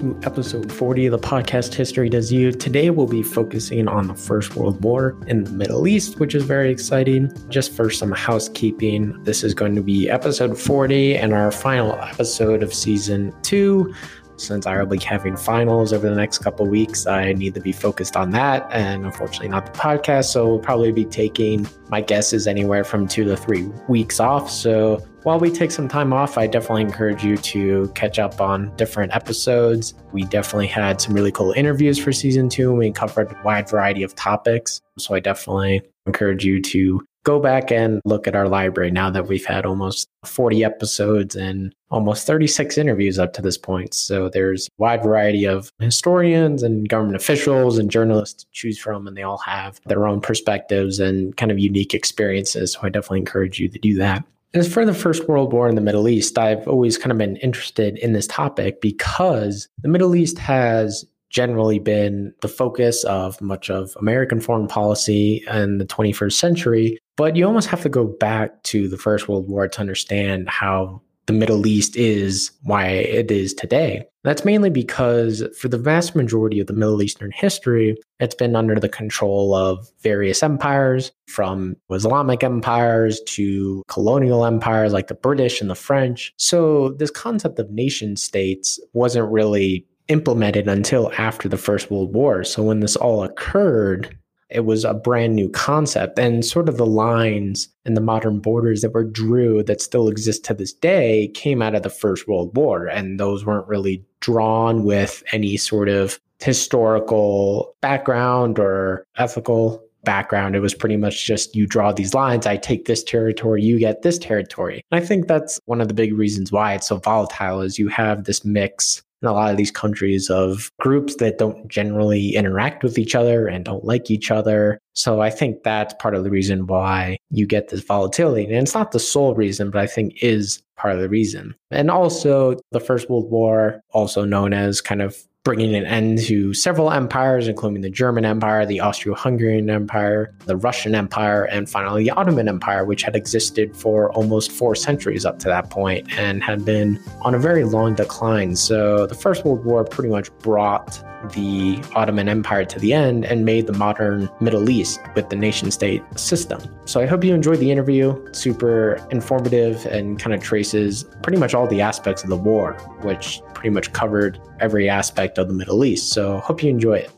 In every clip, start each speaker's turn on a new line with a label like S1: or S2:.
S1: to episode 40 of the podcast History Does You. Today we'll be focusing on the First World War in the Middle East, which is very exciting. Just for some housekeeping, this is going to be episode 40 and our final episode of season two. Since I will be having finals over the next couple weeks, I need to be focused on that and unfortunately not the podcast. So we'll probably be taking my guess is anywhere from two to three weeks off. So while we take some time off, I definitely encourage you to catch up on different episodes. We definitely had some really cool interviews for season two, and we covered a wide variety of topics. So I definitely encourage you to go back and look at our library now that we've had almost 40 episodes and almost 36 interviews up to this point. So there's a wide variety of historians and government officials and journalists to choose from, and they all have their own perspectives and kind of unique experiences. So I definitely encourage you to do that. As for the First World War in the Middle East, I've always kind of been interested in this topic because the Middle East has generally been the focus of much of American foreign policy in the 21st century. But you almost have to go back to the First World War to understand how the Middle East is why it is today. That's mainly because for the vast majority of the Middle Eastern history, it's been under the control of various empires, from Islamic empires to colonial empires like the British and the French. So, this concept of nation states wasn't really implemented until after the First World War. So, when this all occurred, it was a brand new concept. And sort of the lines and the modern borders that were drew that still exist to this day came out of the first world war. And those weren't really drawn with any sort of historical background or ethical background. It was pretty much just you draw these lines i take this territory you get this territory. And i think that's one of the big reasons why it's so volatile is you have this mix in a lot of these countries of groups that don't generally interact with each other and don't like each other. So I think that's part of the reason why you get this volatility. And it's not the sole reason, but I think is part of the reason. And also the First World War, also known as kind of bringing an end to several empires, including the German Empire, the Austro Hungarian Empire, the Russian Empire, and finally the Ottoman Empire, which had existed for almost four centuries up to that point and had been on a very long decline. So the First World War pretty much brought the Ottoman Empire to the end and made the modern Middle East with the nation state system. So I hope you enjoyed the interview. Super informative and kind of traces pretty much all the aspects of the war, which pretty much covered every aspect of the Middle East. So hope you enjoy it.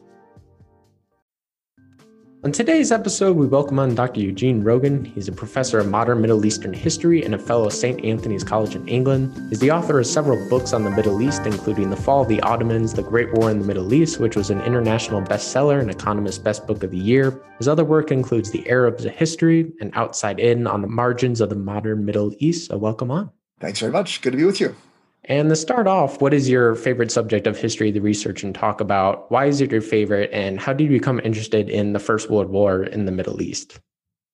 S1: On today's episode, we welcome on Dr. Eugene Rogan. He's a professor of modern Middle Eastern history and a fellow of St. Antony's College in England. He's the author of several books on the Middle East, including The Fall of the Ottomans, The Great War in the Middle East, which was an international bestseller and Economist Best Book of the Year. His other work includes The Arabs, a History and Outside In on the Margins of the Modern Middle East. So, welcome on.
S2: Thanks very much. Good to be with you.
S1: And to start off, what is your favorite subject of history, the research and talk about? Why is it your favorite? And how did you become interested in the First World War in the Middle East?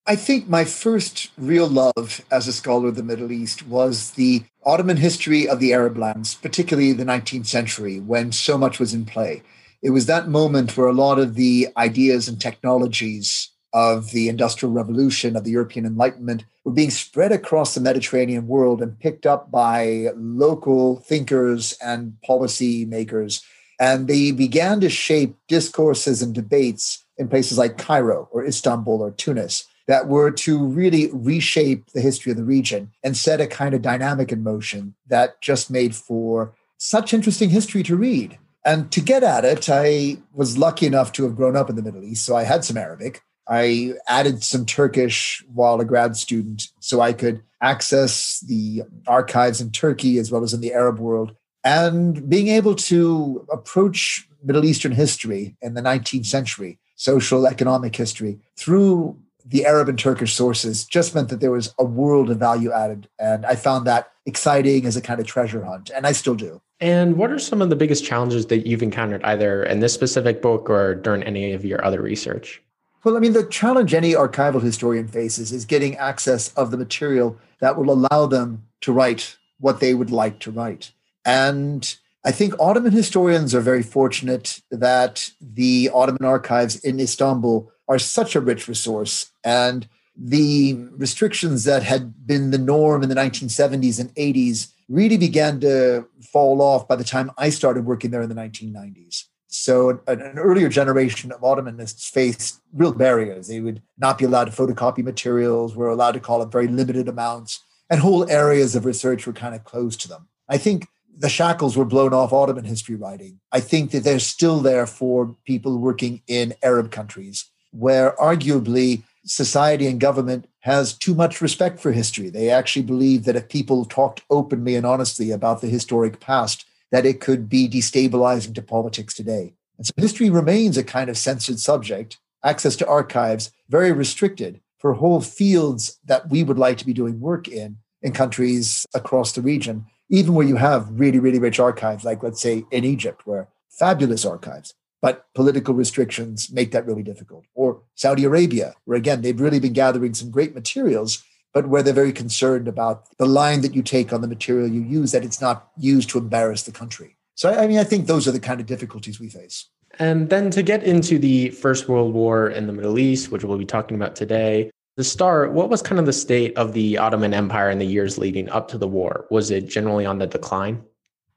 S2: I think my first real love as a scholar of the Middle East was the Ottoman history of the Arab lands, particularly the 19th century, when so much was in play. It was that moment where a lot of the ideas and technologies of the Industrial Revolution, of the European Enlightenment, were being spread across the Mediterranean world and picked up by local thinkers and policy makers. And they began to shape discourses and debates in places like Cairo or Istanbul or Tunis that were to really reshape the history of the region and set a kind of dynamic in motion that just made for such interesting history to read. And to get at it, I was lucky enough to have grown up in the Middle East, so I had some Arabic. I added some Turkish while a grad student so I could access the archives in Turkey as well as in the Arab world. And being able to approach Middle Eastern history in the 19th century, social, economic history, through the Arab and Turkish sources just meant that there was a world of value added. And I found that exciting as a kind of treasure hunt. And I still do.
S1: And what are some of the biggest challenges that you've encountered either in this specific book or during any of your other research?
S2: Well, I mean, the challenge any archival historian faces is getting access of the material that will allow them to write what they would like to write. And I think Ottoman historians are very fortunate that the Ottoman archives in Istanbul are such a rich resource. And the restrictions that had been the norm in the 1970s and 80s really began to fall off by the time I started working there in the 1990s. So an, earlier generation of Ottomanists faced real barriers. They would not be allowed to photocopy materials, were allowed to call up very limited amounts, and whole areas of research were kind of closed to them. I think the shackles were blown off Ottoman history writing. I think that they're still there for people working in Arab countries, where arguably society and government has too much respect for history. They actually believe that if people talked openly and honestly about the historic past, that it could be destabilizing to politics today. And so history remains a kind of censored subject, access to archives very restricted for whole fields that we would like to be doing work in in countries across the region, even where you have really, really rich archives, like let's say in Egypt, where fabulous archives, but political restrictions make that really difficult. Or Saudi Arabia, where again, they've really been gathering some great materials, but where they're very concerned about the line that you take on the material you use, that it's not used to embarrass the country. So, I mean, I think those are the kind of difficulties we face.
S1: And then to get into the First World War in the Middle East, which we'll be talking about today, the start, what was kind of the state of the Ottoman Empire in the years leading up to the war? Was it generally on the decline?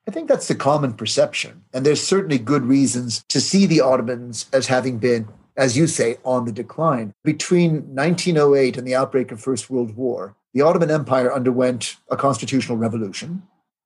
S2: I think that's the common perception. And there's certainly good reasons to see the Ottomans as having been, as you say, on the decline. Between 1908 and the outbreak of First World War, the Ottoman Empire underwent a constitutional revolution.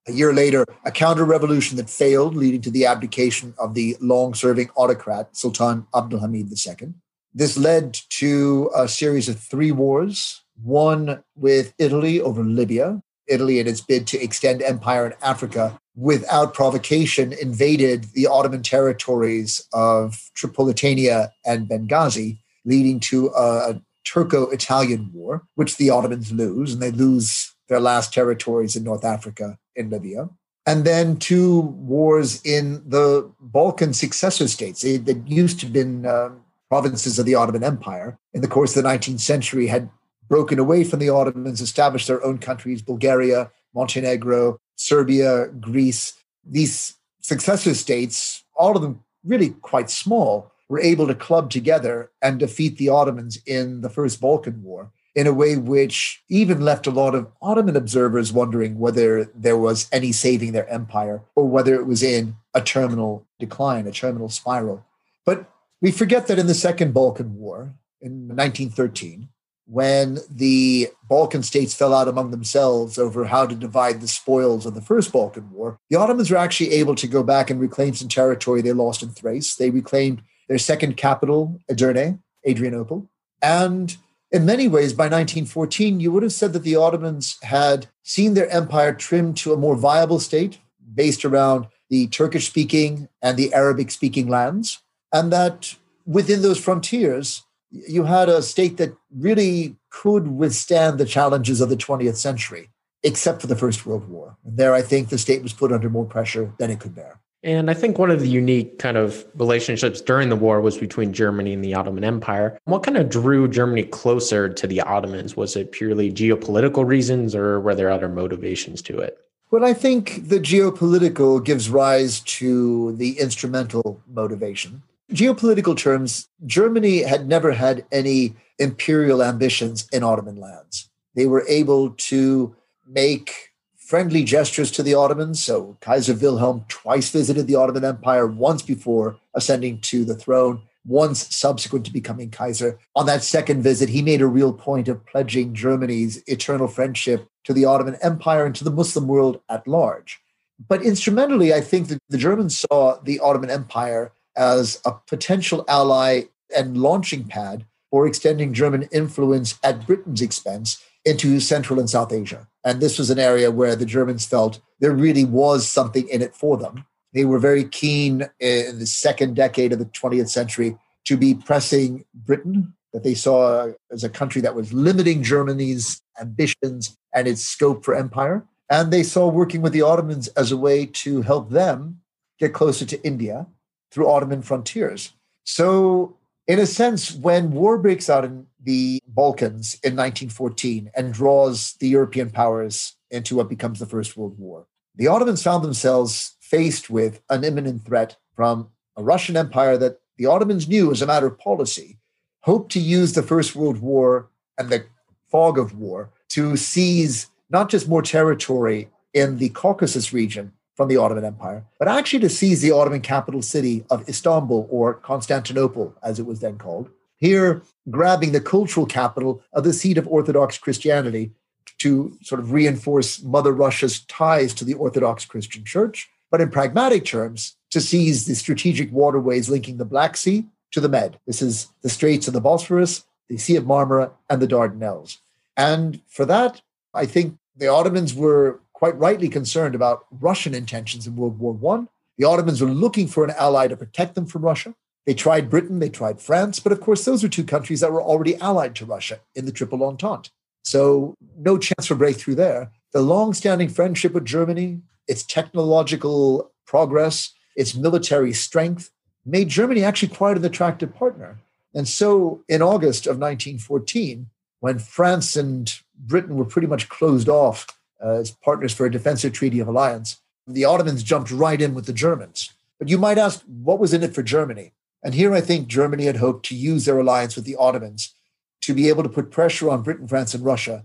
S2: A year later, a counter revolution that failed, leading to the abdication of the long serving autocrat, Sultan Abdulhamid II. This led to a series of three wars one with Italy over Libya. Italy, in its bid to extend empire in Africa, without provocation, invaded the Ottoman territories of Tripolitania and Benghazi, leading to a Turco Italian war, which the Ottomans lose, and they lose their last territories in North Africa in Libya. And then two wars in the Balkan successor states that used to have been um, provinces of the Ottoman Empire in the course of the 19th century had broken away from the Ottomans, established their own countries, Bulgaria, Montenegro, Serbia, Greece. These successor states, all of them really quite small, were able to club together and defeat the Ottomans in the First Balkan War in a way which even left a lot of Ottoman observers wondering whether there was any saving their empire or whether it was in a terminal decline, a terminal spiral. But we forget that in the Second Balkan War in 1913, when the Balkan states fell out among themselves over how to divide the spoils of the First Balkan War, the Ottomans were actually able to go back and reclaim some territory they lost in Thrace. They reclaimed their second capital, Edirne, Adrianople. And in many ways, by 1914, you would have said that the Ottomans had seen their empire trimmed to a more viable state based around the Turkish speaking and the Arabic speaking lands and that within those frontiers, you had a state that really could withstand the challenges of the 20th century, except for the First World War. And there, I think the state was put under more pressure than it could bear.
S1: And I think one of the unique kind of relationships during the war was between Germany and the Ottoman Empire. What kind of drew Germany closer to the Ottomans? Was it purely geopolitical reasons or were there other motivations to it?
S2: Well, I think the geopolitical gives rise to the instrumental motivation geopolitical terms, Germany had never had any imperial ambitions in Ottoman lands. They were able to make friendly gestures to the Ottomans. So Kaiser Wilhelm twice visited the Ottoman Empire, once before ascending to the throne, once subsequent to becoming Kaiser. On that second visit, he made a real point of pledging Germany's eternal friendship to the Ottoman Empire and to the Muslim world at large. But instrumentally, I think that the Germans saw the Ottoman Empire as a potential ally and launching pad for extending German influence at Britain's expense into Central and South Asia. And this was an area where the Germans felt there really was something in it for them. They were very keen in the second decade of the 20th century to be pressing Britain, that they saw as a country that was limiting Germany's ambitions and its scope for empire. And they saw working with the Ottomans as a way to help them get closer to India through Ottoman frontiers. So, in a sense, when war breaks out in the Balkans in 1914 and draws the European powers into what becomes the First World War, the Ottomans found themselves faced with an imminent threat from a Russian empire that the Ottomans knew as a matter of policy hoped to use the First World War and the fog of war to seize not just more territory in the Caucasus region from the Ottoman Empire, but actually to seize the Ottoman capital city of Istanbul or Constantinople, as it was then called. Here, grabbing the cultural capital of the seat of Orthodox Christianity to sort of reinforce Mother Russia's ties to the Orthodox Christian Church, but in pragmatic terms, to seize the strategic waterways linking the Black Sea to the Med. This is the Straits of the Bosphorus, the Sea of Marmara, and the Dardanelles. And for that, I think the Ottomans were quite rightly concerned about Russian intentions in World War I. The Ottomans were looking for an ally to protect them from Russia. They tried Britain, they tried France, but of course, those are two countries that were already allied to Russia in the Triple Entente. So, no chance for breakthrough there. The long standing friendship with Germany, its technological progress, its military strength made Germany actually quite an attractive partner. And so, in August of 1914, when France and Britain were pretty much closed off Uh, as partners for a defensive treaty of alliance, the Ottomans jumped right in with the Germans. But you might ask, what was in it for Germany? And here I think Germany had hoped to use their alliance with the Ottomans to be able to put pressure on Britain, France, and Russia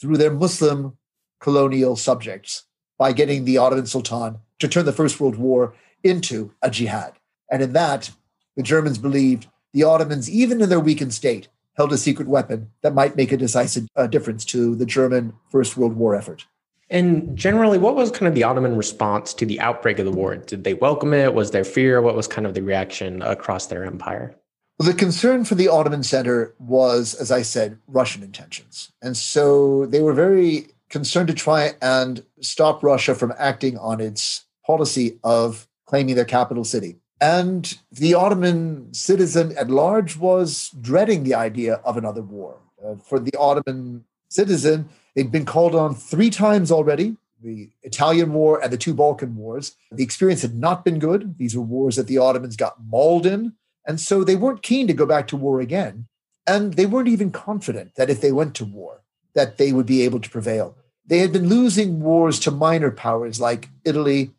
S2: through their Muslim colonial subjects by getting the Ottoman Sultan to turn the First World War into a jihad. And in that, the Germans believed the Ottomans, even in their weakened state, held a secret weapon that might make a decisive uh, difference to the German First World War effort.
S1: And generally, what was kind of the Ottoman response to the outbreak of the war? Did they welcome it? Was there fear? What was kind of the reaction across their empire?
S2: Well, the concern for the Ottoman center was, as I said, Russian intentions. And so they were very concerned to try and stop Russia from acting on its policy of claiming their capital city. And the Ottoman citizen at large was dreading the idea of another war. Uh, for the Ottoman citizen, they'd been called on three times already the Italian War and the two Balkan Wars. The experience had not been good. These were wars that the Ottomans got mauled in. And so they weren't keen to go back to war again. And they weren't even confident that if they went to war, that they would be able to prevail. They had been losing wars to minor powers like Italy,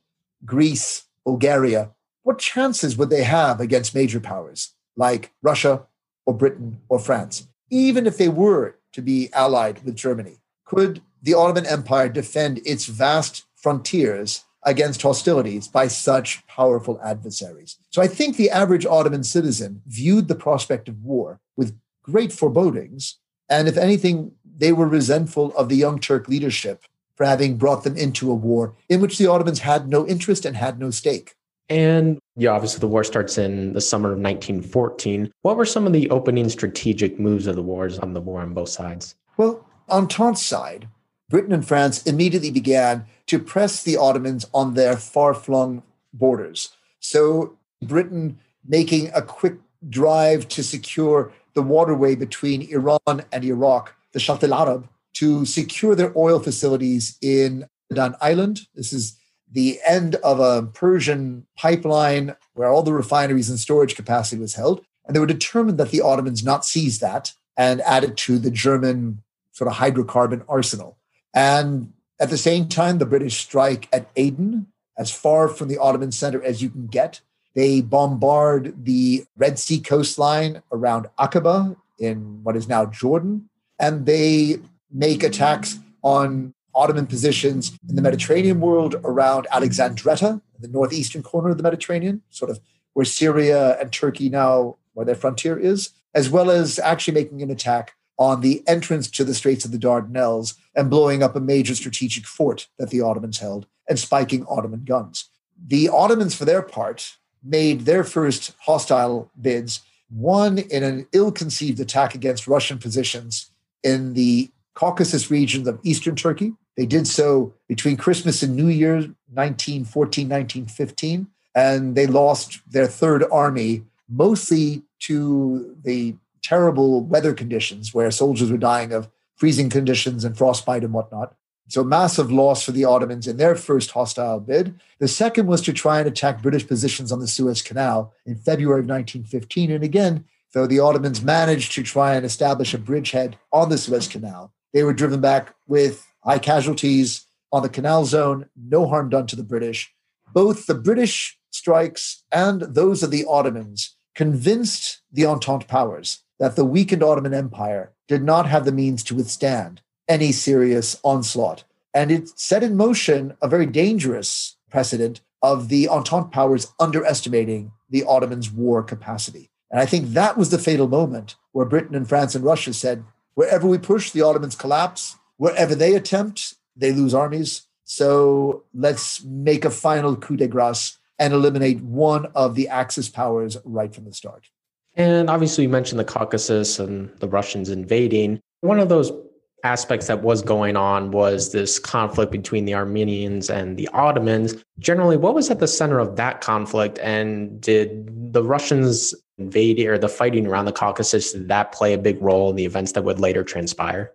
S2: Greece, Bulgaria, what chances would they have against major powers like Russia or Britain or France, even if they were to be allied with Germany? Could the Ottoman Empire defend its vast frontiers against hostilities by such powerful adversaries? So I think the average Ottoman citizen viewed the prospect of war with great forebodings. And if anything, they were resentful of the Young Turk leadership for having brought them into a war in which the Ottomans had no interest and had no stake.
S1: And yeah, obviously the war starts in the summer of 1914. What were some of the opening strategic moves of the wars on the war on both sides?
S2: Well, on Entente's side, Britain and France immediately began to press the Ottomans on their far flung borders. So, Britain making a quick drive to secure the waterway between Iran and Iraq, the Shatt al Arab, to secure their oil facilities in Abadan Island. This is the end of a Persian pipeline where all the refineries and storage capacity was held. And they were determined that the Ottomans not seize that and add it to the German sort of hydrocarbon arsenal. And at the same time, the British strike at Aden, as far from the Ottoman center as you can get. They bombard the Red Sea coastline around Aqaba in what is now Jordan. And they make attacks on Ottoman positions in the Mediterranean world around Alexandretta, the northeastern corner of the Mediterranean, sort of where Syria and Turkey now, where their frontier is, as well as actually making an attack on the entrance to the Straits of the Dardanelles and blowing up a major strategic fort that the Ottomans held and spiking Ottoman guns. The Ottomans, for their part, made their first hostile bids, one in an ill conceived attack against Russian positions in the Caucasus regions of eastern Turkey, they did so between Christmas and New Year, 1914, 1915, and they lost their third army mostly to the terrible weather conditions where soldiers were dying of freezing conditions and frostbite and whatnot. So, massive loss for the Ottomans in their first hostile bid. The second was to try and attack British positions on the Suez Canal in February of 1915. And again, though the Ottomans managed to try and establish a bridgehead on the Suez Canal, they were driven back with high casualties on the canal zone, no harm done to the British. Both the British strikes and those of the Ottomans convinced the Entente powers that the weakened Ottoman Empire did not have the means to withstand any serious onslaught And it set in motion a very dangerous precedent of the Entente powers underestimating the Ottomans' war capacity. And I think that was the fatal moment where Britain and France and Russia said, wherever we push, the Ottomans collapse. Wherever they attempt, they lose armies. So let's make a final coup de grace and eliminate one of the Axis powers right from the start.
S1: And obviously, you mentioned the Caucasus and the Russians invading. One of those aspects that was going on was this conflict between the Armenians and the Ottomans. Generally, what was at the center of that conflict? And did the Russians invade or the fighting around the Caucasus, did that play a big role in the events that would later transpire?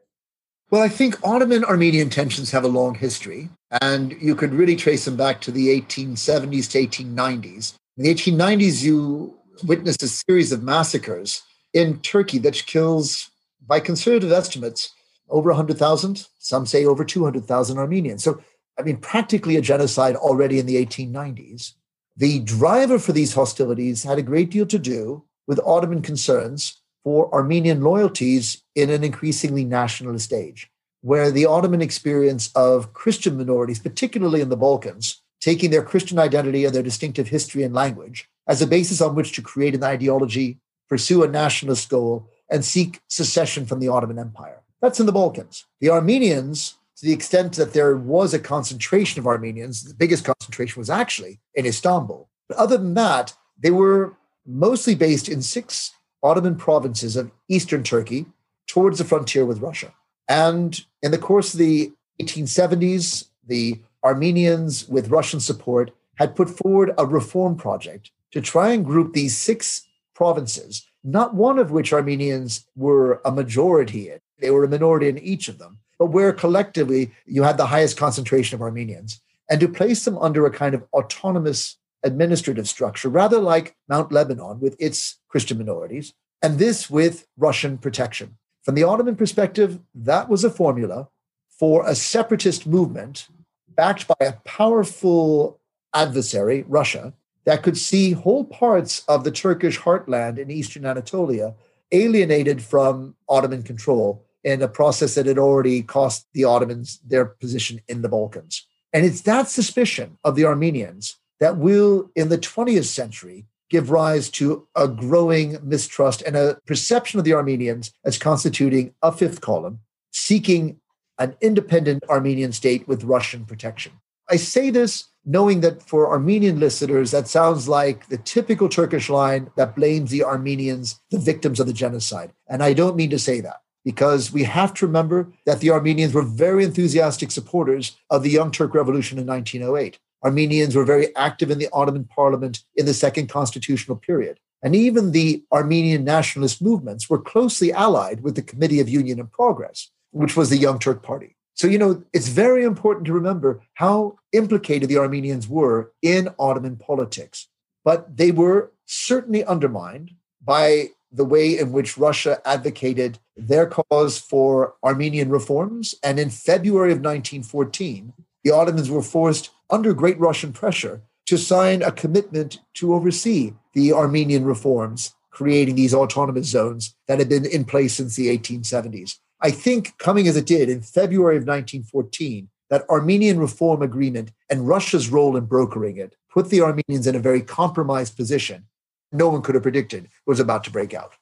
S2: Well, I think Ottoman Armenian tensions have a long history, and you could really trace them back to the 1870s to 1890s. In the 1890s, you witnessed a series of massacres in Turkey that kills, by conservative estimates, over 100,000. Some say over 200,000 Armenians. So, I mean, practically a genocide already in the 1890s. The driver for these hostilities had a great deal to do with Ottoman concerns for Armenian loyalties in an increasingly nationalist age, where the Ottoman experience of Christian minorities, particularly in the Balkans, taking their Christian identity and their distinctive history and language as a basis on which to create an ideology, pursue a nationalist goal, and seek secession from the Ottoman Empire. That's in the Balkans. The Armenians, to the extent that there was a concentration of Armenians, the biggest concentration was actually in Istanbul. But other than that, they were mostly based in six Ottoman provinces of eastern Turkey towards the frontier with Russia. And in the course of the 1870s, the Armenians, with Russian support, had put forward a reform project to try and group these six provinces, not one of which Armenians were a majority in. They were a minority in each of them, but where collectively you had the highest concentration of Armenians, and to place them under a kind of autonomous administrative structure, rather like Mount Lebanon with its Christian minorities, and this with Russian protection. From the Ottoman perspective, that was a formula for a separatist movement backed by a powerful adversary, Russia, that could see whole parts of the Turkish heartland in eastern Anatolia alienated from Ottoman control in a process that had already cost the Ottomans their position in the Balkans. And it's that suspicion of the Armenians that will, in the 20th century, give rise to a growing mistrust and a perception of the Armenians as constituting a fifth column, seeking an independent Armenian state with Russian protection. I say this knowing that for Armenian listeners, that sounds like the typical Turkish line that blames the Armenians, the victims of the genocide. And I don't mean to say that because we have to remember that the Armenians were very enthusiastic supporters of the Young Turk Revolution in 1908. Armenians were very active in the Ottoman parliament in the second constitutional period. And even the Armenian nationalist movements were closely allied with the Committee of Union and Progress, which was the Young Turk Party. So, you know, it's very important to remember how implicated the Armenians were in Ottoman politics. But they were certainly undermined by the way in which Russia advocated their cause for Armenian reforms. And in February of 1914, the Ottomans were forced, under great Russian pressure, to sign a commitment to oversee the Armenian reforms, creating these autonomous zones that had been in place since the 1870s. I think, coming as it did in February of 1914, that Armenian reform agreement and Russia's role in brokering it put the Armenians in a very compromised position no one could have predicted was about to break out.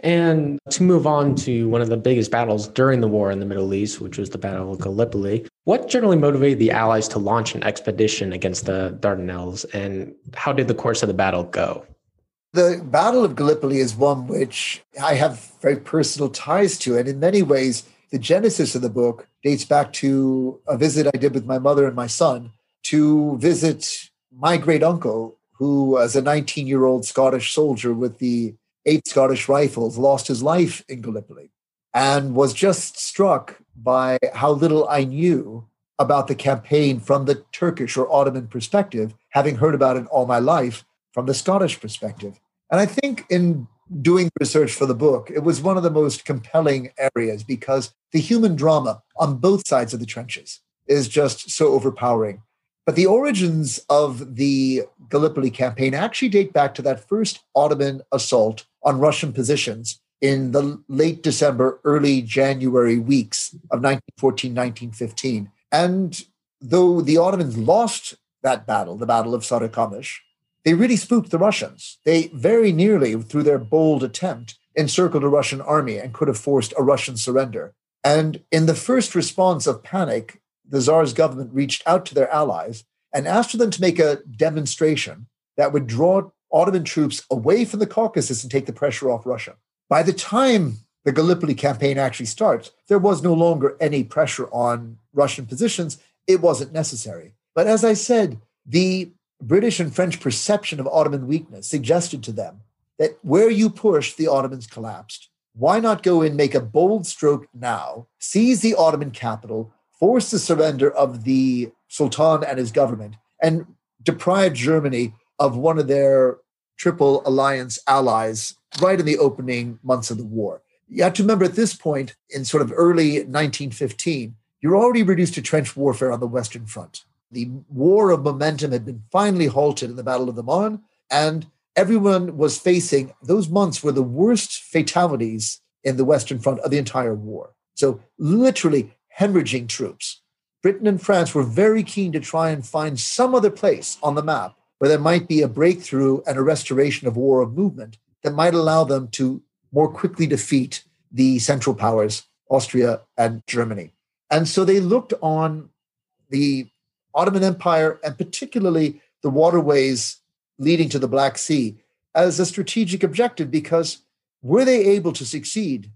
S1: And to move on to one of the biggest battles during the war in the Middle East, which was the Battle of Gallipoli, what generally motivated the Allies to launch an expedition against the Dardanelles, and how did the course of the battle go?
S2: The Battle of Gallipoli is one which I have very personal ties to, and in many ways, the genesis of the book dates back to a visit I did with my mother and my son to visit my great uncle who, as a 19 year old Scottish soldier with the 8th Scottish Rifles, lost his life in Gallipoli and was just struck by how little I knew about the campaign from the Turkish or Ottoman perspective, having heard about it all my life from the Scottish perspective. And I think in doing research for the book, it was one of the most compelling areas because the human drama on both sides of the trenches is just so overpowering. But the origins of the Gallipoli campaign actually date back to that first Ottoman assault on Russian positions in the late December, early January weeks of 1914, 1915. And though the Ottomans lost that battle, the Battle of Sarıkamış, they really spooked the Russians. They very nearly, through their bold attempt, encircled a Russian army and could have forced a Russian surrender. And in the first response of panic, the Tsar's government reached out to their allies and asked for them to make a demonstration that would draw Ottoman troops away from the Caucasus and take the pressure off Russia. By the time the Gallipoli campaign actually starts, there was no longer any pressure on Russian positions. It wasn't necessary. But as I said, the British and French perception of Ottoman weakness suggested to them that where you push, the Ottomans collapsed. Why not go in, make a bold stroke now, seize the Ottoman capital, force the surrender of the Sultan and his government, and deprive Germany of one of their Triple Alliance allies right in the opening months of the war? You have to remember at this point, in sort of early 1915, you're already reduced to trench warfare on the Western Front. The war of momentum had been finally halted in the Battle of the Marne, and everyone was facing those months were the worst fatalities in the Western Front of the entire war. So, literally hemorrhaging troops. Britain and France were very keen to try and find some other place on the map where there might be a breakthrough and a restoration of war of movement that might allow them to more quickly defeat the Central Powers, Austria and Germany. And so they looked on the Ottoman Empire and particularly the waterways leading to the Black Sea as a strategic objective because were they able to succeed,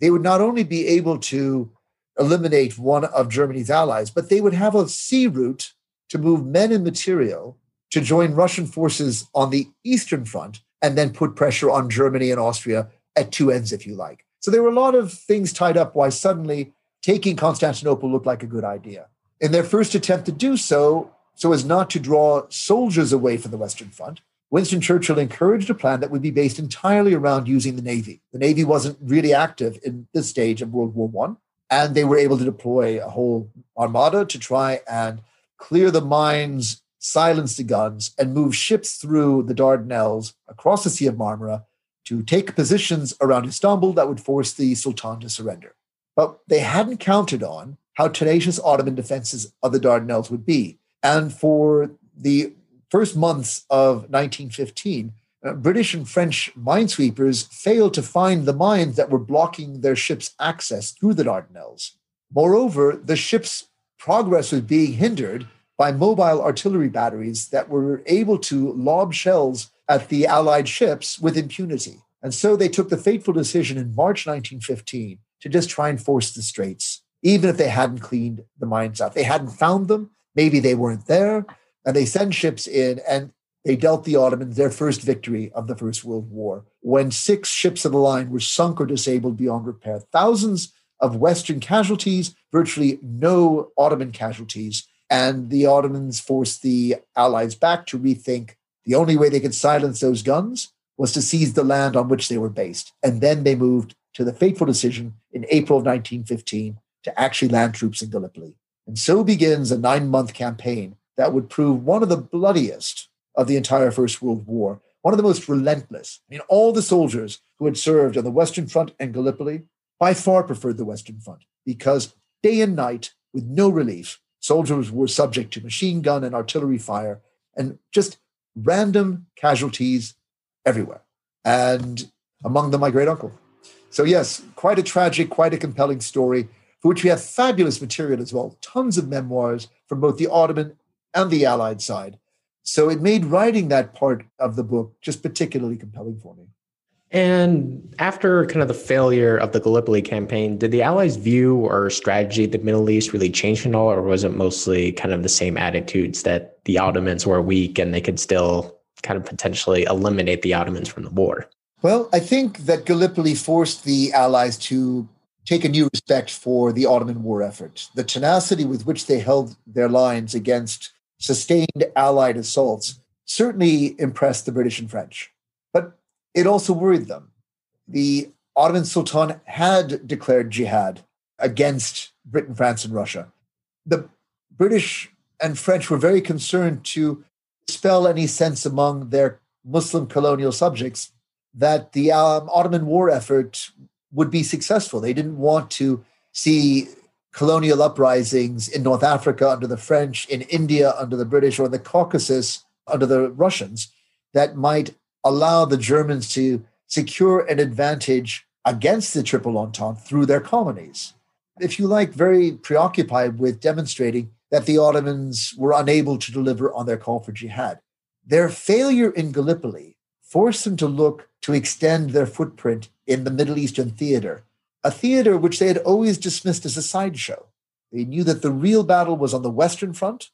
S2: they would not only be able to eliminate one of Germany's allies, but they would have a sea route to move men and material to join Russian forces on the Eastern Front and then put pressure on Germany and Austria at two ends, if you like. So there were a lot of things tied up why suddenly taking Constantinople looked like a good idea. In their first attempt to do so, so as not to draw soldiers away from the Western Front, Winston Churchill encouraged a plan that would be based entirely around using the Navy. The Navy wasn't really active in this stage of World War One, and they were able to deploy a whole armada to try and clear the mines, silence the guns, and move ships through the Dardanelles across the Sea of Marmara to take positions around Istanbul that would force the Sultan to surrender. But they hadn't counted on how tenacious Ottoman defenses of the Dardanelles would be. And for the first months of 1915, uh, British and French minesweepers failed to find the mines that were blocking their ships' access through the Dardanelles. Moreover, the ship's progress was being hindered by mobile artillery batteries that were able to lob shells at the Allied ships with impunity. And so they took the fateful decision in March 1915 to just try and force the straits, even if they hadn't cleaned the mines out. They hadn't found them, maybe they weren't there, and they send ships in and they dealt the Ottomans their first victory of the First World War when six ships of the line were sunk or disabled beyond repair. Thousands of Western casualties, virtually no Ottoman casualties. And the Ottomans forced the Allies back to rethink the only way they could silence those guns was to seize the land on which they were based. And then they moved to the fateful decision in April of 1915 to actually land troops in Gallipoli. And so begins a nine month campaign that would prove one of the bloodiest of the entire First World War, one of the most relentless. I mean, all the soldiers who had served on the Western Front and Gallipoli by far preferred the Western Front because day and night, with no relief, soldiers were subject to machine gun and artillery fire and just random casualties everywhere. And among them, my great uncle. So, yes, quite a tragic, quite a compelling story for which we have fabulous material as well. Tons of memoirs from both the Ottoman and the Allied side. So it made writing that part of the book just particularly compelling for me.
S1: And after kind of the failure of the Gallipoli campaign, did the Allies' view or strategy of the Middle East really change at all, or was it mostly kind of the same attitudes that the Ottomans were weak and they could still kind of potentially eliminate the Ottomans from the war?
S2: Well, I think that Gallipoli forced the Allies to take a new respect for the Ottoman war effort. The tenacity with which they held their lines against sustained Allied assaults certainly impressed the British and French. It also worried them. The Ottoman Sultan had declared jihad against Britain, France, and Russia. The British and French were very concerned to dispel any sense among their Muslim colonial subjects that the um, Ottoman war effort would be successful. They didn't want to see colonial uprisings in North Africa under the French, in India under the British, or in the Caucasus under the Russians that might allow the Germans to secure an advantage against the Triple Entente through their colonies. If you like, very preoccupied with demonstrating that the Ottomans were unable to deliver on their call for jihad. Their failure in Gallipoli forced them to look to extend their footprint in the Middle Eastern theater, a theater which they had always dismissed as a sideshow. They knew that the real battle was on the Western Front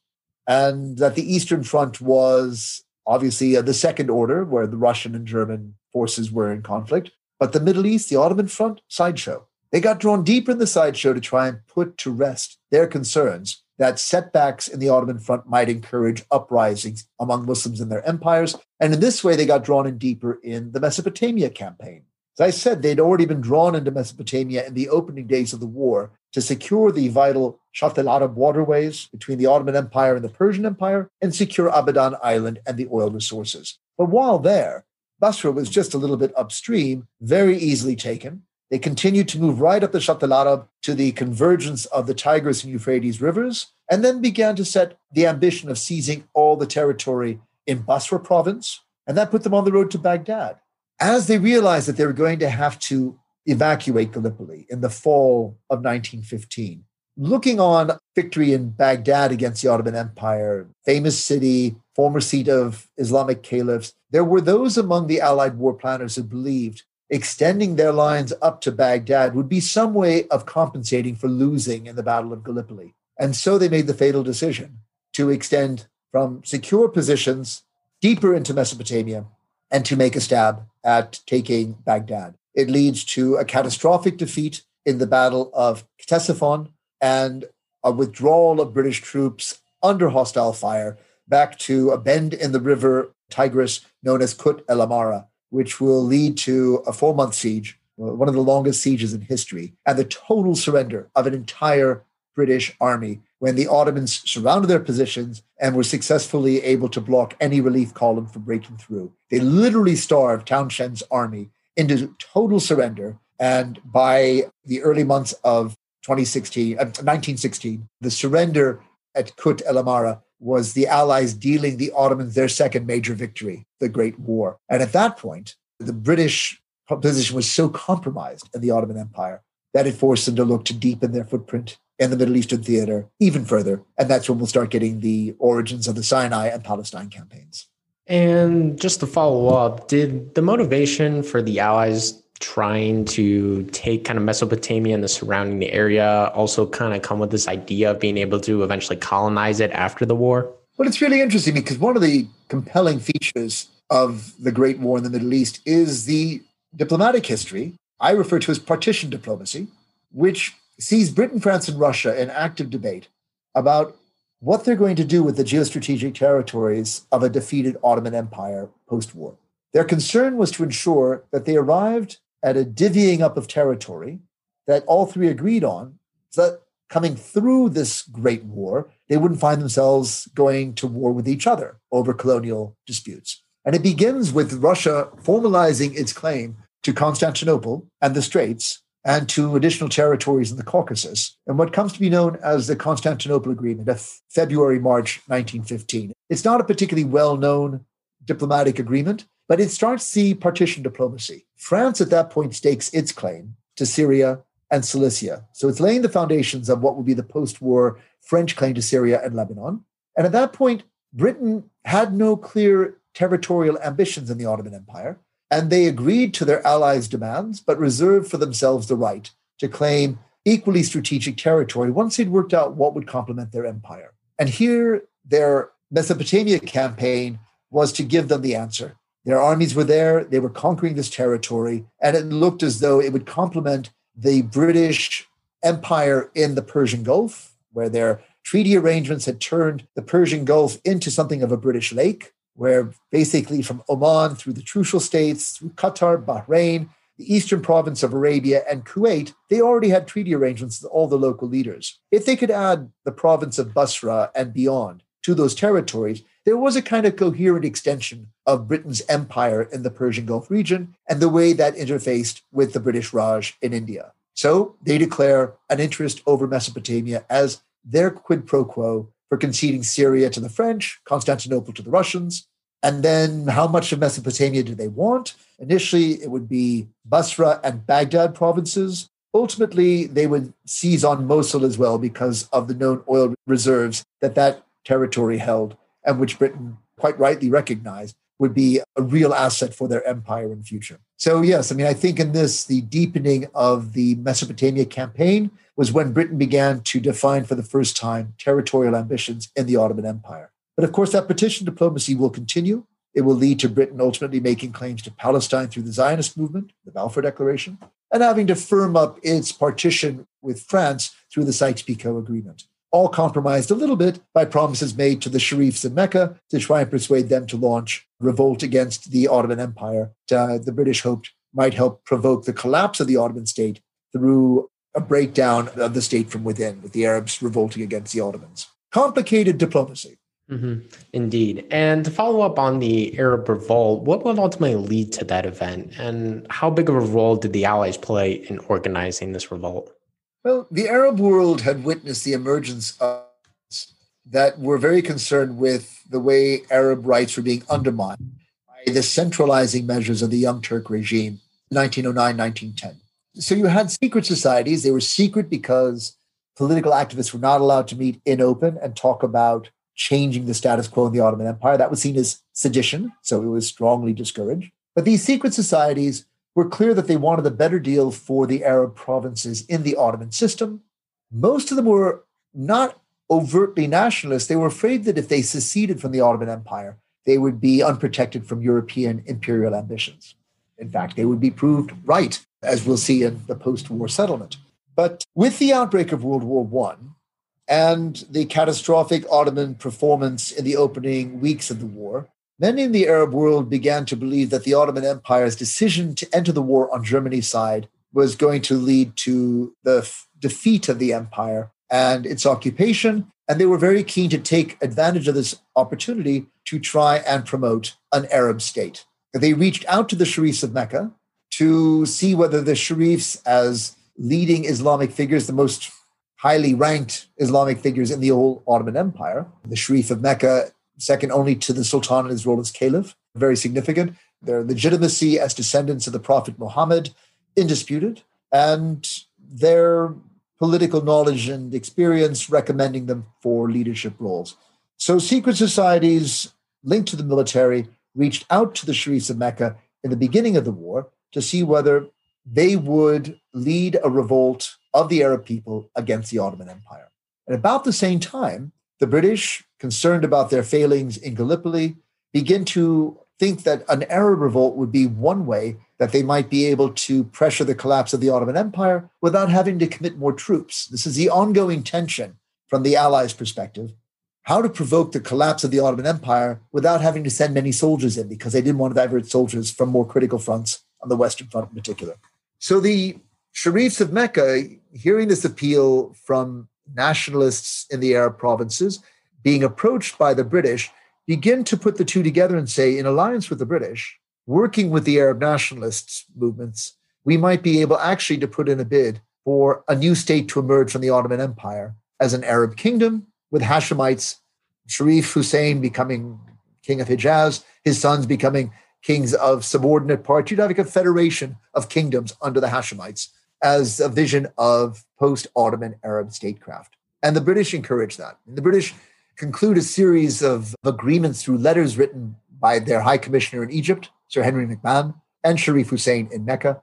S2: and that the Eastern Front was obviously uh, the second order, where the Russian and German forces were in conflict. But the Middle East, the Ottoman front, sideshow. They got drawn deeper in the sideshow to try and put to rest their concerns that setbacks in the Ottoman front might encourage uprisings among Muslims in their empires. And in this way, they got drawn in deeper in the Mesopotamia campaign. As I said, they'd already been drawn into Mesopotamia in the opening days of the war to secure the vital Shatt al Arab waterways between the Ottoman Empire and the Persian Empire and secure Abadan Island and the oil resources. But while there, Basra was just a little bit upstream, very easily taken. They continued to move right up the Shatt al Arab to the convergence of the Tigris and Euphrates rivers, and then began to set the ambition of seizing all the territory in Basra province. And that put them on the road to Baghdad. As they realized that they were going to have to evacuate Gallipoli in the fall of 1915, looking on victory in Baghdad against the Ottoman Empire, famous city, former seat of Islamic caliphs, there were those among the Allied war planners who believed extending their lines up to Baghdad would be some way of compensating for losing in the Battle of Gallipoli. And so they made the fatal decision to extend from secure positions deeper into Mesopotamia and to make a stab at taking Baghdad. It leads to a catastrophic defeat in the Battle of Ctesiphon, and a withdrawal of British troops under hostile fire back to a bend in the river Tigris known as Kut el Amara, which will lead to a four month siege, one of the longest sieges in history, and the total surrender of an entire British army when the Ottomans surrounded their positions and were successfully able to block any relief column from breaking through. They literally starved Townshend's army into total surrender. And by the early months of 2016, uh, 1916, the surrender at Kut el Amara was the Allies dealing the Ottomans their second major victory, the Great War. And at that point, the British position was so compromised in the Ottoman Empire that it forced them to look to deepen their footprint in the Middle Eastern theater even further. And that's when we'll start getting the origins of the Sinai and Palestine campaigns.
S1: And just to follow up, did the motivation for the Allies trying to take kind of Mesopotamia and the surrounding area also kind of come with this idea of being able to eventually colonize it after the war?
S2: Well, it's really interesting because one of the compelling features of the Great War in the Middle East is the diplomatic history I refer to as partition diplomacy, which sees Britain, France, and Russia in active debate about what they're going to do with the geostrategic territories of a defeated Ottoman Empire post war. Their concern was to ensure that they arrived at a divvying up of territory that all three agreed on, so that coming through this great war, they wouldn't find themselves going to war with each other over colonial disputes. And it begins with Russia formalizing its claim to Constantinople and the Straits and to additional territories in the Caucasus, and what comes to be known as the Constantinople Agreement of February March 1915. It's not a particularly well known diplomatic agreement, but it starts the partition diplomacy. France at that point stakes its claim to Syria and Cilicia. So it's laying the foundations of what will be the post war French claim to Syria and Lebanon. And at that point, Britain had no clear territorial ambitions in the Ottoman Empire, and they agreed to their allies' demands, but reserved for themselves the right to claim equally strategic territory once they'd worked out what would complement their empire. And here, their Mesopotamia campaign was to give them the answer. Their armies were there, they were conquering this territory, and it looked as though it would complement the British Empire in the Persian Gulf, where their treaty arrangements had turned the Persian Gulf into something of a British lake, where basically from Oman through the Trucial states, through Qatar, Bahrain, the eastern province of Arabia, and Kuwait, they already had treaty arrangements with all the local leaders. If they could add the province of Basra and beyond to those territories, there was a kind of coherent extension of Britain's empire in the Persian Gulf region and the way that interfaced with the British Raj in India. So they declare an interest over Mesopotamia as their quid pro quo for conceding Syria to the French, Constantinople to the Russians. And then how much of Mesopotamia do they want? Initially, it would be Basra and Baghdad provinces. Ultimately, they would seize on Mosul as well because of the known oil reserves that that territory held, and which Britain quite rightly recognized would be a real asset for their empire in future. So, yes, I mean, I think in this, the deepening of the Mesopotamia campaign was when Britain began to define for the first time territorial ambitions in the Ottoman Empire. But of course, that partition diplomacy will continue. It will lead to Britain ultimately making claims to Palestine through the Zionist movement, the Balfour Declaration, and having to firm up its partition with France through the Sykes-Picot Agreement all compromised a little bit by promises made to the Sharifs in Mecca to try and persuade them to launch revolt against the Ottoman Empire. Uh, the British hoped might help provoke the collapse of the Ottoman state through a breakdown of the state from within, with the Arabs revolting against the Ottomans. Complicated diplomacy.
S1: Mm-hmm. Indeed. And to follow up on the Arab revolt, what would ultimately lead to that event? And how big of a role did the Allies play in organizing this revolt?
S2: Well, the Arab world had witnessed the emergence of that were very concerned with the way Arab rights were being undermined by the centralizing measures of the Young Turk regime, 1909, 1910. So you had secret societies. They were secret because political activists were not allowed to meet in open and talk about changing the status quo in the Ottoman Empire. That was seen as sedition, so it was strongly discouraged. But these secret societies were clear that they wanted a better deal for the Arab provinces in the Ottoman system. Most of them were not overtly nationalist. They were afraid that if they seceded from the Ottoman Empire, they would be unprotected from European imperial ambitions. In fact, they would be proved right, as we'll see in the post war settlement. But with the outbreak of World War I and the catastrophic Ottoman performance in the opening weeks of the war, Many in the Arab world began to believe that the Ottoman Empire's decision to enter the war on Germany's side was going to lead to the f- defeat of the empire and its occupation. And they were very keen to take advantage of this opportunity to try and promote an Arab state. They reached out to the Sharifs of Mecca to see whether the Sharifs, as leading Islamic figures, the most highly ranked Islamic figures in the old Ottoman Empire, the Sharif of Mecca second only to the Sultan in his role as caliph, very significant. Their legitimacy as descendants of the Prophet Muhammad, indisputed, and their political knowledge and experience recommending them for leadership roles. So, secret societies linked to the military reached out to the Sharifs of Mecca in the beginning of the war to see whether they would lead a revolt of the Arab people against the Ottoman Empire. At about the same time, the British, concerned about their failings in Gallipoli, begin to think that an Arab revolt would be one way that they might be able to pressure the collapse of the Ottoman Empire without having to commit more troops. This is the ongoing tension from the Allies' perspective. How to provoke the collapse of the Ottoman Empire without having to send many soldiers in because they didn't want to divert soldiers from more critical fronts on the Western Front in particular. So the Sharifs of Mecca, hearing this appeal from nationalists in the Arab provinces being approached by the British begin to put the two together and say, in alliance with the British, working with the Arab nationalists movements, we might be able actually to put in a bid for a new state to emerge from the Ottoman Empire as an Arab kingdom with Hashemites, Sharif Hussein becoming king of Hijaz, his sons becoming kings of subordinate parts. You'd have like a federation of kingdoms under the Hashemites as a vision of post Ottoman Arab statecraft. And the British encourage that. The British conclude a series of agreements through letters written by their High Commissioner in Egypt, Sir Henry McMahon, and Sharif Hussein in Mecca,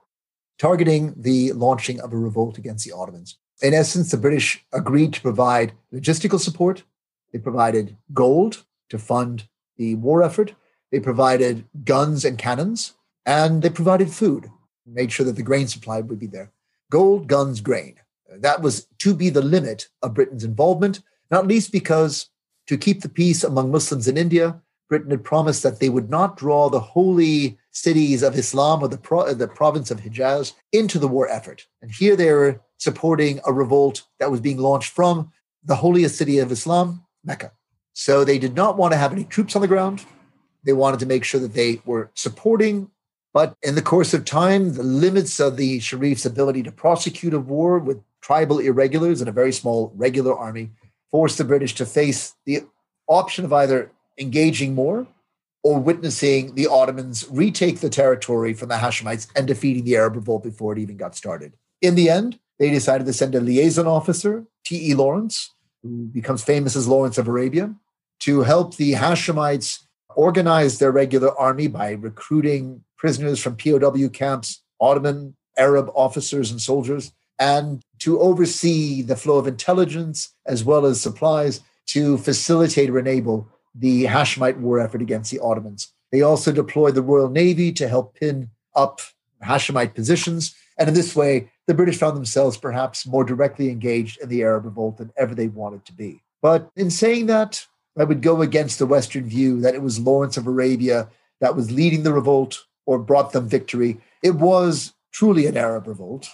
S2: targeting the launching of a revolt against the Ottomans. In essence, the British agreed to provide logistical support. They provided gold to fund the war effort. They provided guns and cannons, and they provided food, made sure that the grain supply would be there gold, guns, grain. That was to be the limit of Britain's involvement, not least because to keep the peace among Muslims in India, Britain had promised that they would not draw the holy cities of Islam or the, pro- uh, the province of Hijaz into the war effort. And here they were supporting a revolt that was being launched from the holiest city of Islam, Mecca. So they did not want to have any troops on the ground. They wanted to make sure that they were supporting But in the course of time, the limits of the Sharif's ability to prosecute a war with tribal irregulars and a very small regular army forced the British to face the option of either engaging more or witnessing the Ottomans retake the territory from the Hashemites and defeating the Arab revolt before it even got started. In the end, they decided to send a liaison officer, T.E. Lawrence, who becomes famous as Lawrence of Arabia, to help the Hashemites organize their regular army by recruiting prisoners from POW camps, Ottoman Arab officers and soldiers, and to oversee the flow of intelligence as well as supplies to facilitate or enable the Hashemite war effort against the Ottomans. They also deployed the Royal Navy to help pin up Hashemite positions. And in this way, the British found themselves perhaps more directly engaged in the Arab revolt than ever they wanted to be. But in saying that, I would go against the Western view that it was Lawrence of Arabia that was leading the revolt or brought them victory. It was truly an Arab revolt.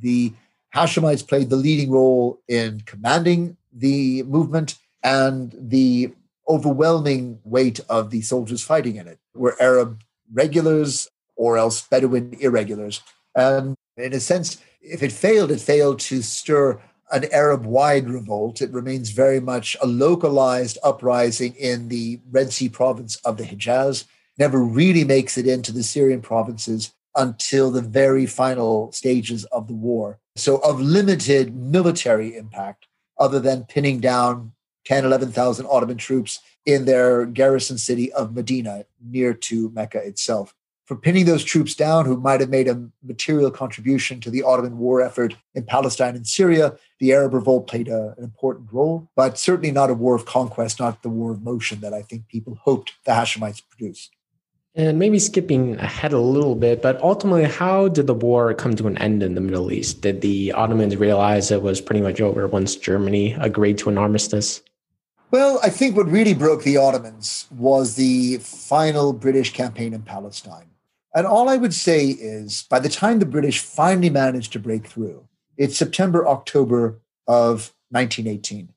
S2: The Hashemites played the leading role in commanding the movement, and the overwhelming weight of the soldiers fighting in it were Arab regulars or else Bedouin irregulars. And in a sense, if it failed, it failed to stir an Arab wide revolt. It remains very much a localized uprising in the Red Sea province of the Hijaz, never really makes it into the Syrian provinces until the very final stages of the war. So, of limited military impact, other than pinning down 10, 11,000 Ottoman troops in their garrison city of Medina, near to Mecca itself for pinning those troops down who might have made a material contribution to the Ottoman war effort in Palestine and Syria. The Arab revolt played a, an important role, but certainly not a war of conquest, not the war of motion that I think people hoped the Hashemites produced.
S1: And maybe skipping ahead a little bit, but ultimately, how did the war come to an end in the Middle East? Did the Ottomans realize it was pretty much over once Germany agreed to an armistice?
S2: Well, I think what really broke the Ottomans was the final British campaign in Palestine. And all I would say is by the time the British finally managed to break through, it's September, October of 1918.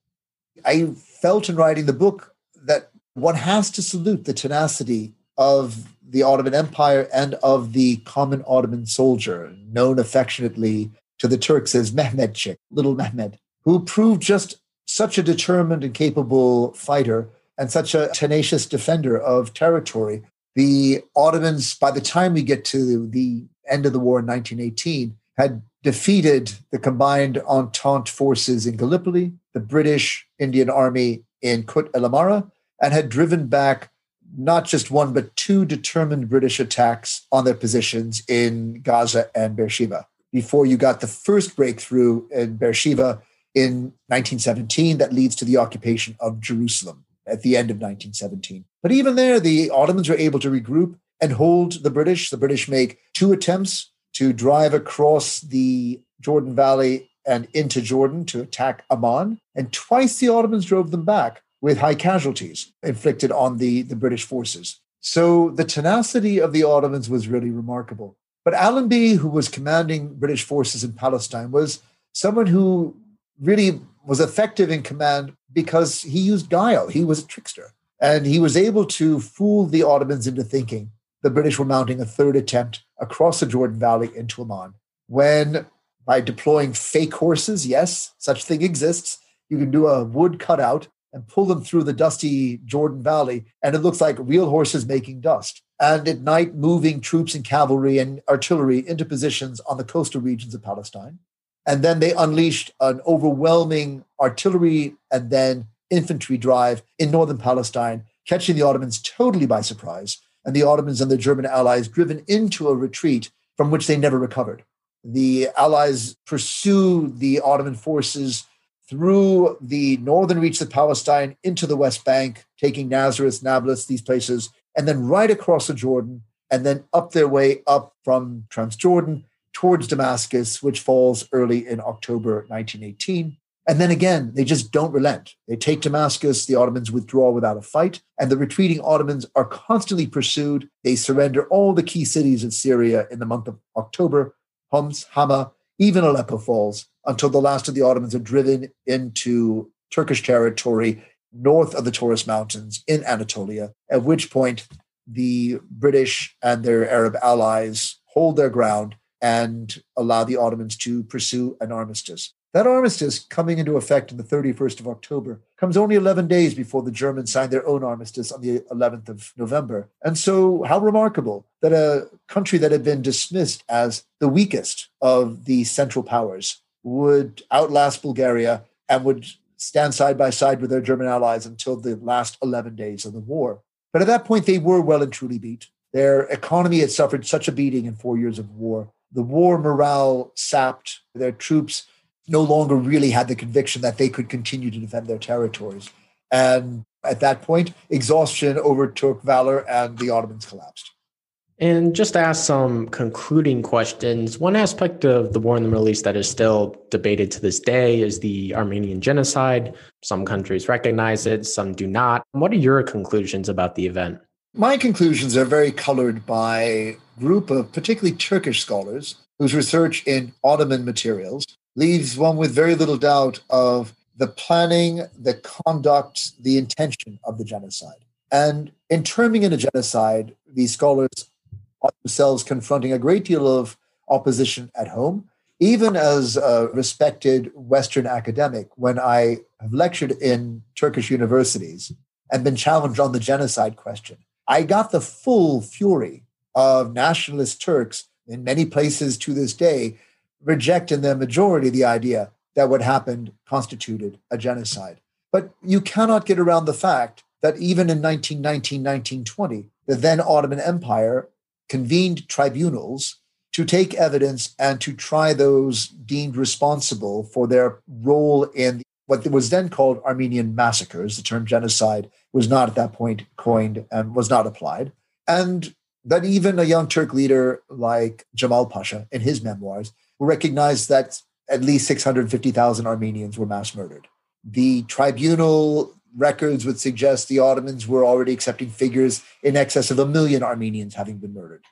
S2: I felt in writing the book that one has to salute the tenacity of the Ottoman Empire and of the common Ottoman soldier, known affectionately to the Turks as Mehmedchik, little Mehmed, who proved just such a determined and capable fighter and such a tenacious defender of territory. The Ottomans, by the time we get to the end of the war in 1918, had defeated the combined Entente forces in Gallipoli, the British Indian Army in Kut el Amara, and had driven back not just one, but two determined British attacks on their positions in Gaza and Beersheba. Before you got the first breakthrough in Beersheba in 1917, that leads to the occupation of Jerusalem at the end of 1917. But even there, the Ottomans were able to regroup and hold the British. The British make two attempts to drive across the Jordan Valley and into Jordan to attack Amman. And twice the Ottomans drove them back with high casualties inflicted on the, the British forces. So the tenacity of the Ottomans was really remarkable. But Allenby, who was commanding British forces in Palestine, was someone who really was effective in command because he used guile. He was a trickster. And he was able to fool the Ottomans into thinking the British were mounting a third attempt across the Jordan Valley into Amman. When, by deploying fake horses, yes, such thing exists, you can do a wood cutout and pull them through the dusty Jordan Valley, and it looks like real horses making dust. And at night, moving troops and cavalry and artillery into positions on the coastal regions of Palestine. And then they unleashed an overwhelming artillery and then infantry drive in northern Palestine, catching the Ottomans totally by surprise, and the Ottomans and their German allies driven into a retreat from which they never recovered. The Allies pursue the Ottoman forces through the northern reach of Palestine into the West Bank, taking Nazareth, Nablus, these places, and then right across the Jordan, and then up their way up from Transjordan towards Damascus, which falls early in October 1918. And then again, they just don't relent. They take Damascus, the Ottomans withdraw without a fight, and the retreating Ottomans are constantly pursued. They surrender all the key cities in Syria in the month of October Homs, Hama, even Aleppo falls, until the last of the Ottomans are driven into Turkish territory north of the Taurus Mountains in Anatolia, at which point the British and their Arab allies hold their ground and allow the Ottomans to pursue an armistice. That armistice, coming into effect on the 31st of October, comes only 11 days before the Germans signed their own armistice on the 11th of November. And so, how remarkable that a country that had been dismissed as the weakest of the Central Powers would outlast Bulgaria and would stand side by side with their German allies until the last 11 days of the war. But at that point, they were well and truly beat. Their economy had suffered such a beating in four years of war. The war morale sapped. Their troops no longer really had the conviction that they could continue to defend their territories. And at that point, exhaustion overtook valor and the Ottomans collapsed.
S1: And just to ask some concluding questions, one aspect of the war in the Middle East that is still debated to this day is the Armenian genocide. Some countries recognize it, some do not. What are your conclusions about the event?
S2: My conclusions are very colored by a group of particularly Turkish scholars whose research in Ottoman materials leaves one with very little doubt of the planning, the conduct, the intention of the genocide. And in terming it a genocide, these scholars are themselves confronting a great deal of opposition at home. Even as a respected Western academic, when I have lectured in Turkish universities and been challenged on the genocide question, I got the full fury of nationalist Turks in many places to this day reject in their majority the idea that what happened constituted a genocide. But you cannot get around the fact that even in 1919, 1920, the then Ottoman Empire convened tribunals to take evidence and to try those deemed responsible for their role in what was then called Armenian massacres. The term genocide was not at that point coined and was not applied. And that even a young Turk leader like Jamal Pasha in his memoirs recognized that at least 650,000 Armenians were mass murdered. The tribunal records would suggest the Ottomans were already accepting figures in excess of a million Armenians having been murdered.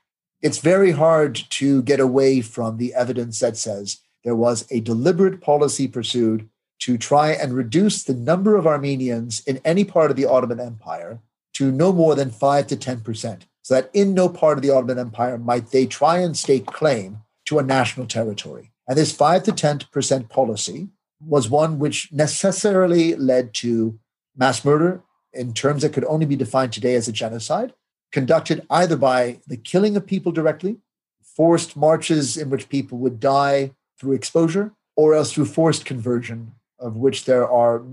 S2: It's very hard to get away from the evidence that says there was a deliberate policy pursued to try and reduce the number of Armenians in any part of the Ottoman Empire to no more than 5 to 10%, so that in no part of the Ottoman Empire might they try and stake claim to a national territory. And this 5 to 10% policy was one which necessarily led to mass murder in terms that could only be defined today as a genocide, conducted either by the killing of people directly, forced marches in which people would die through exposure, or else through forced conversion, of which there are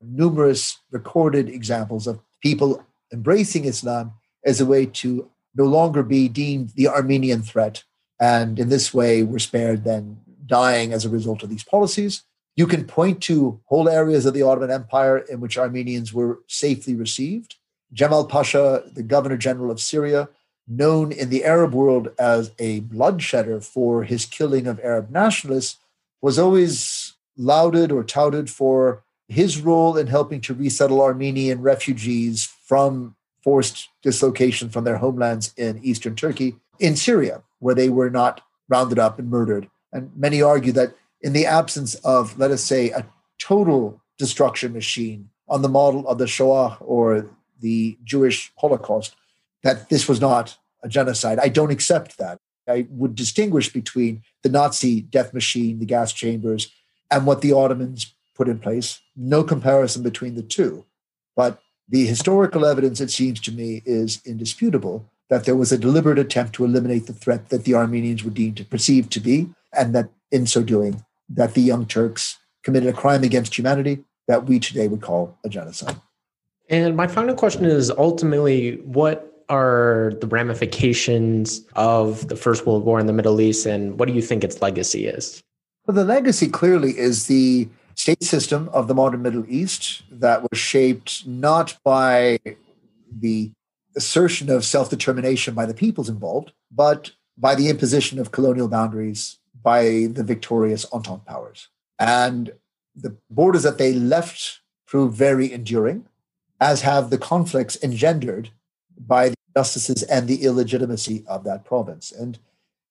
S2: numerous recorded examples of people embracing Islam as a way to no longer be deemed the Armenian threat. And in this way, we're spared then dying as a result of these policies. You can point to whole areas of the Ottoman Empire in which Armenians were safely received. Jamal Pasha, the governor general of Syria, known in the Arab world as a bloodshedder for his killing of Arab nationalists, was always lauded or touted for his role in helping to resettle Armenian refugees from forced dislocation from their homelands in eastern Turkey in Syria, where they were not rounded up and murdered. And many argue that in the absence of, let us say, a total destruction machine on the model of the Shoah or the Jewish Holocaust, that this was not a genocide. I don't accept that. I would distinguish between the Nazi death machine, the gas chambers, and what the Ottomans put in place. No comparison between the two. But the historical evidence, it seems to me, is indisputable that there was a deliberate attempt to eliminate the threat that the Armenians were deemed to perceive to be, and that in so doing, that the Young Turks committed a crime against humanity that we today would call a genocide.
S1: And my final question is ultimately what are the ramifications of the First World War in the Middle East, and what do you think its legacy is?
S2: Well, the legacy clearly is the state system of the modern Middle East that was shaped not by the assertion of self determination by the peoples involved, but by the imposition of colonial boundaries by the victorious Entente powers. And the borders that they left proved very enduring, as have the conflicts engendered by the injustices and the illegitimacy of that province. And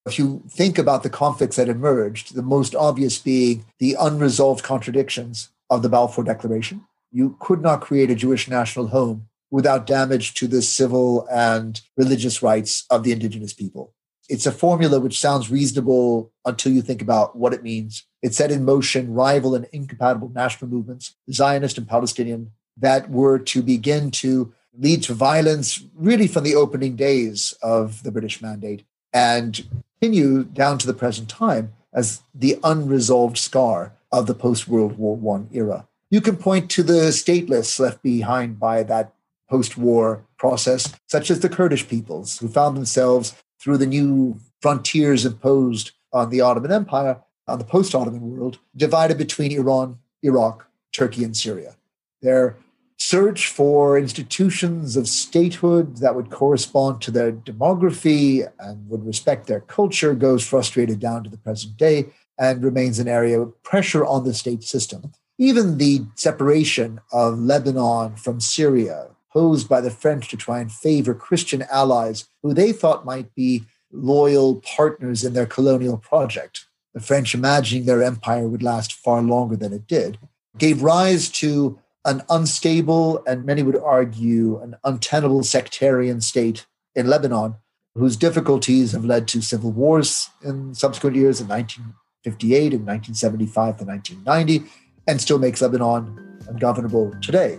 S2: if you think about the conflicts that emerged, the most obvious being the unresolved contradictions of the Balfour Declaration. You could not create a Jewish national home without damage to the civil and religious rights of the indigenous people. It's a formula which sounds reasonable until you think about what it means. It set in motion rival and incompatible national movements, Zionist and Palestinian, that were to begin to lead to violence really from the opening days of the British Mandate and continue down to the present time as the unresolved scar of the post World War I era. You can point to the stateless left behind by that post war process, such as the Kurdish peoples, who found themselves through the new frontiers imposed on the Ottoman Empire, on the post Ottoman world, divided between Iran, Iraq, Turkey, and Syria. Their search for institutions of statehood that would correspond to their demography and would respect their culture goes frustrated down to the present day and remains an area of pressure on the state system. Even the separation of Lebanon from Syria posed by the French to try and favor Christian allies who they thought might be loyal partners in their colonial project. The French, imagining their empire would last far longer than it did, gave rise to an unstable and many would argue an untenable sectarian state in Lebanon, whose difficulties have led to civil wars in subsequent years in 1958 and 1975 to 1990, and still makes Lebanon ungovernable today.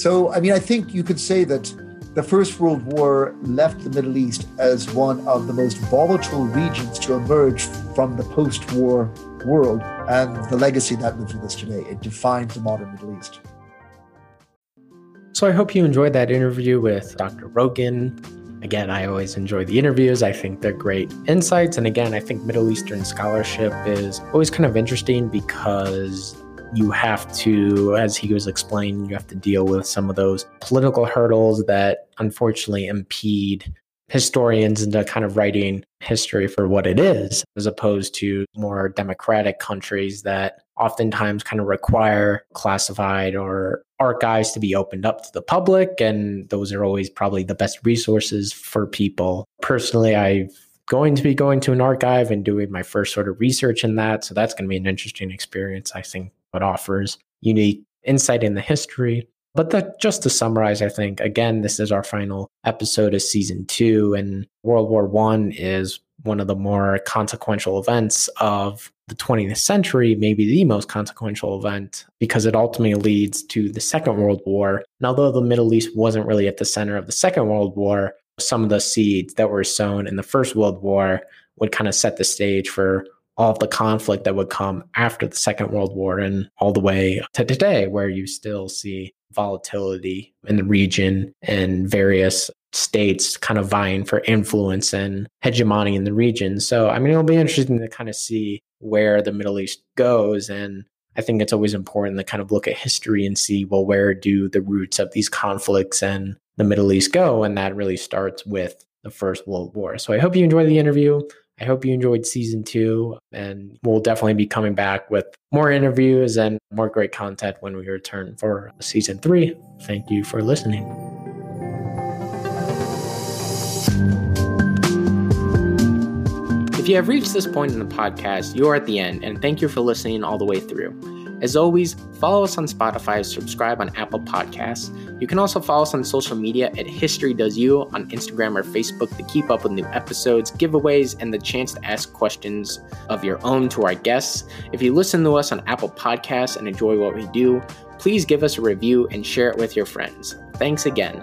S2: So, I mean, I think you could say that the First World War left the Middle East as one of the most volatile regions to emerge from the post war world and the legacy that lives with us today. It defines the modern Middle East.
S1: So, I hope you enjoyed that interview with Dr. Rogan. Again, I always enjoy the interviews. I think they're great insights. And again, I think Middle Eastern scholarship is always kind of interesting because you have to, as he was explaining, you have to deal with some of those political hurdles that unfortunately impede historians into kind of writing history for what it is, as opposed to more democratic countries that oftentimes kind of require classified or archives to be opened up to the public. And those are always probably the best resources for people. Personally, I've going to be going to an archive and doing my first sort of research in that. So that's going to be an interesting experience, I think, but offers unique insight in the history. But just to summarize, I think again, this is our final episode of season two, and World War One is one of the more consequential events of the 20th century, maybe the most consequential event, because it ultimately leads to the Second World War. And although the Middle East wasn't really at the center of the Second World War, some of the seeds that were sown in the First World War would kind of set the stage for all of the conflict that would come after the Second World War and all the way to today, where you still see volatility in the region and various states kind of vying for influence and hegemony in the region. So, I mean, it'll be interesting to kind of see where the Middle East goes. And I think it's always important to kind of look at history and see, well, where do the roots of these conflicts and the Middle East go? And that really starts with the First World War. So I hope you enjoy the interview. I hope you enjoyed season two, and we'll definitely be coming back with more interviews and more great content when we return for season three. Thank you for listening. If you have reached this point in the podcast, you are at the end, and thank you for listening all the way through. As always, follow us on Spotify, subscribe on Apple Podcasts. You can also follow us on social media at History Does You on Instagram or Facebook to keep up with new episodes, giveaways, and the chance to ask questions of your own to our guests. If you listen to us on Apple Podcasts and enjoy what we do, please give us a review and share it with your friends. Thanks again.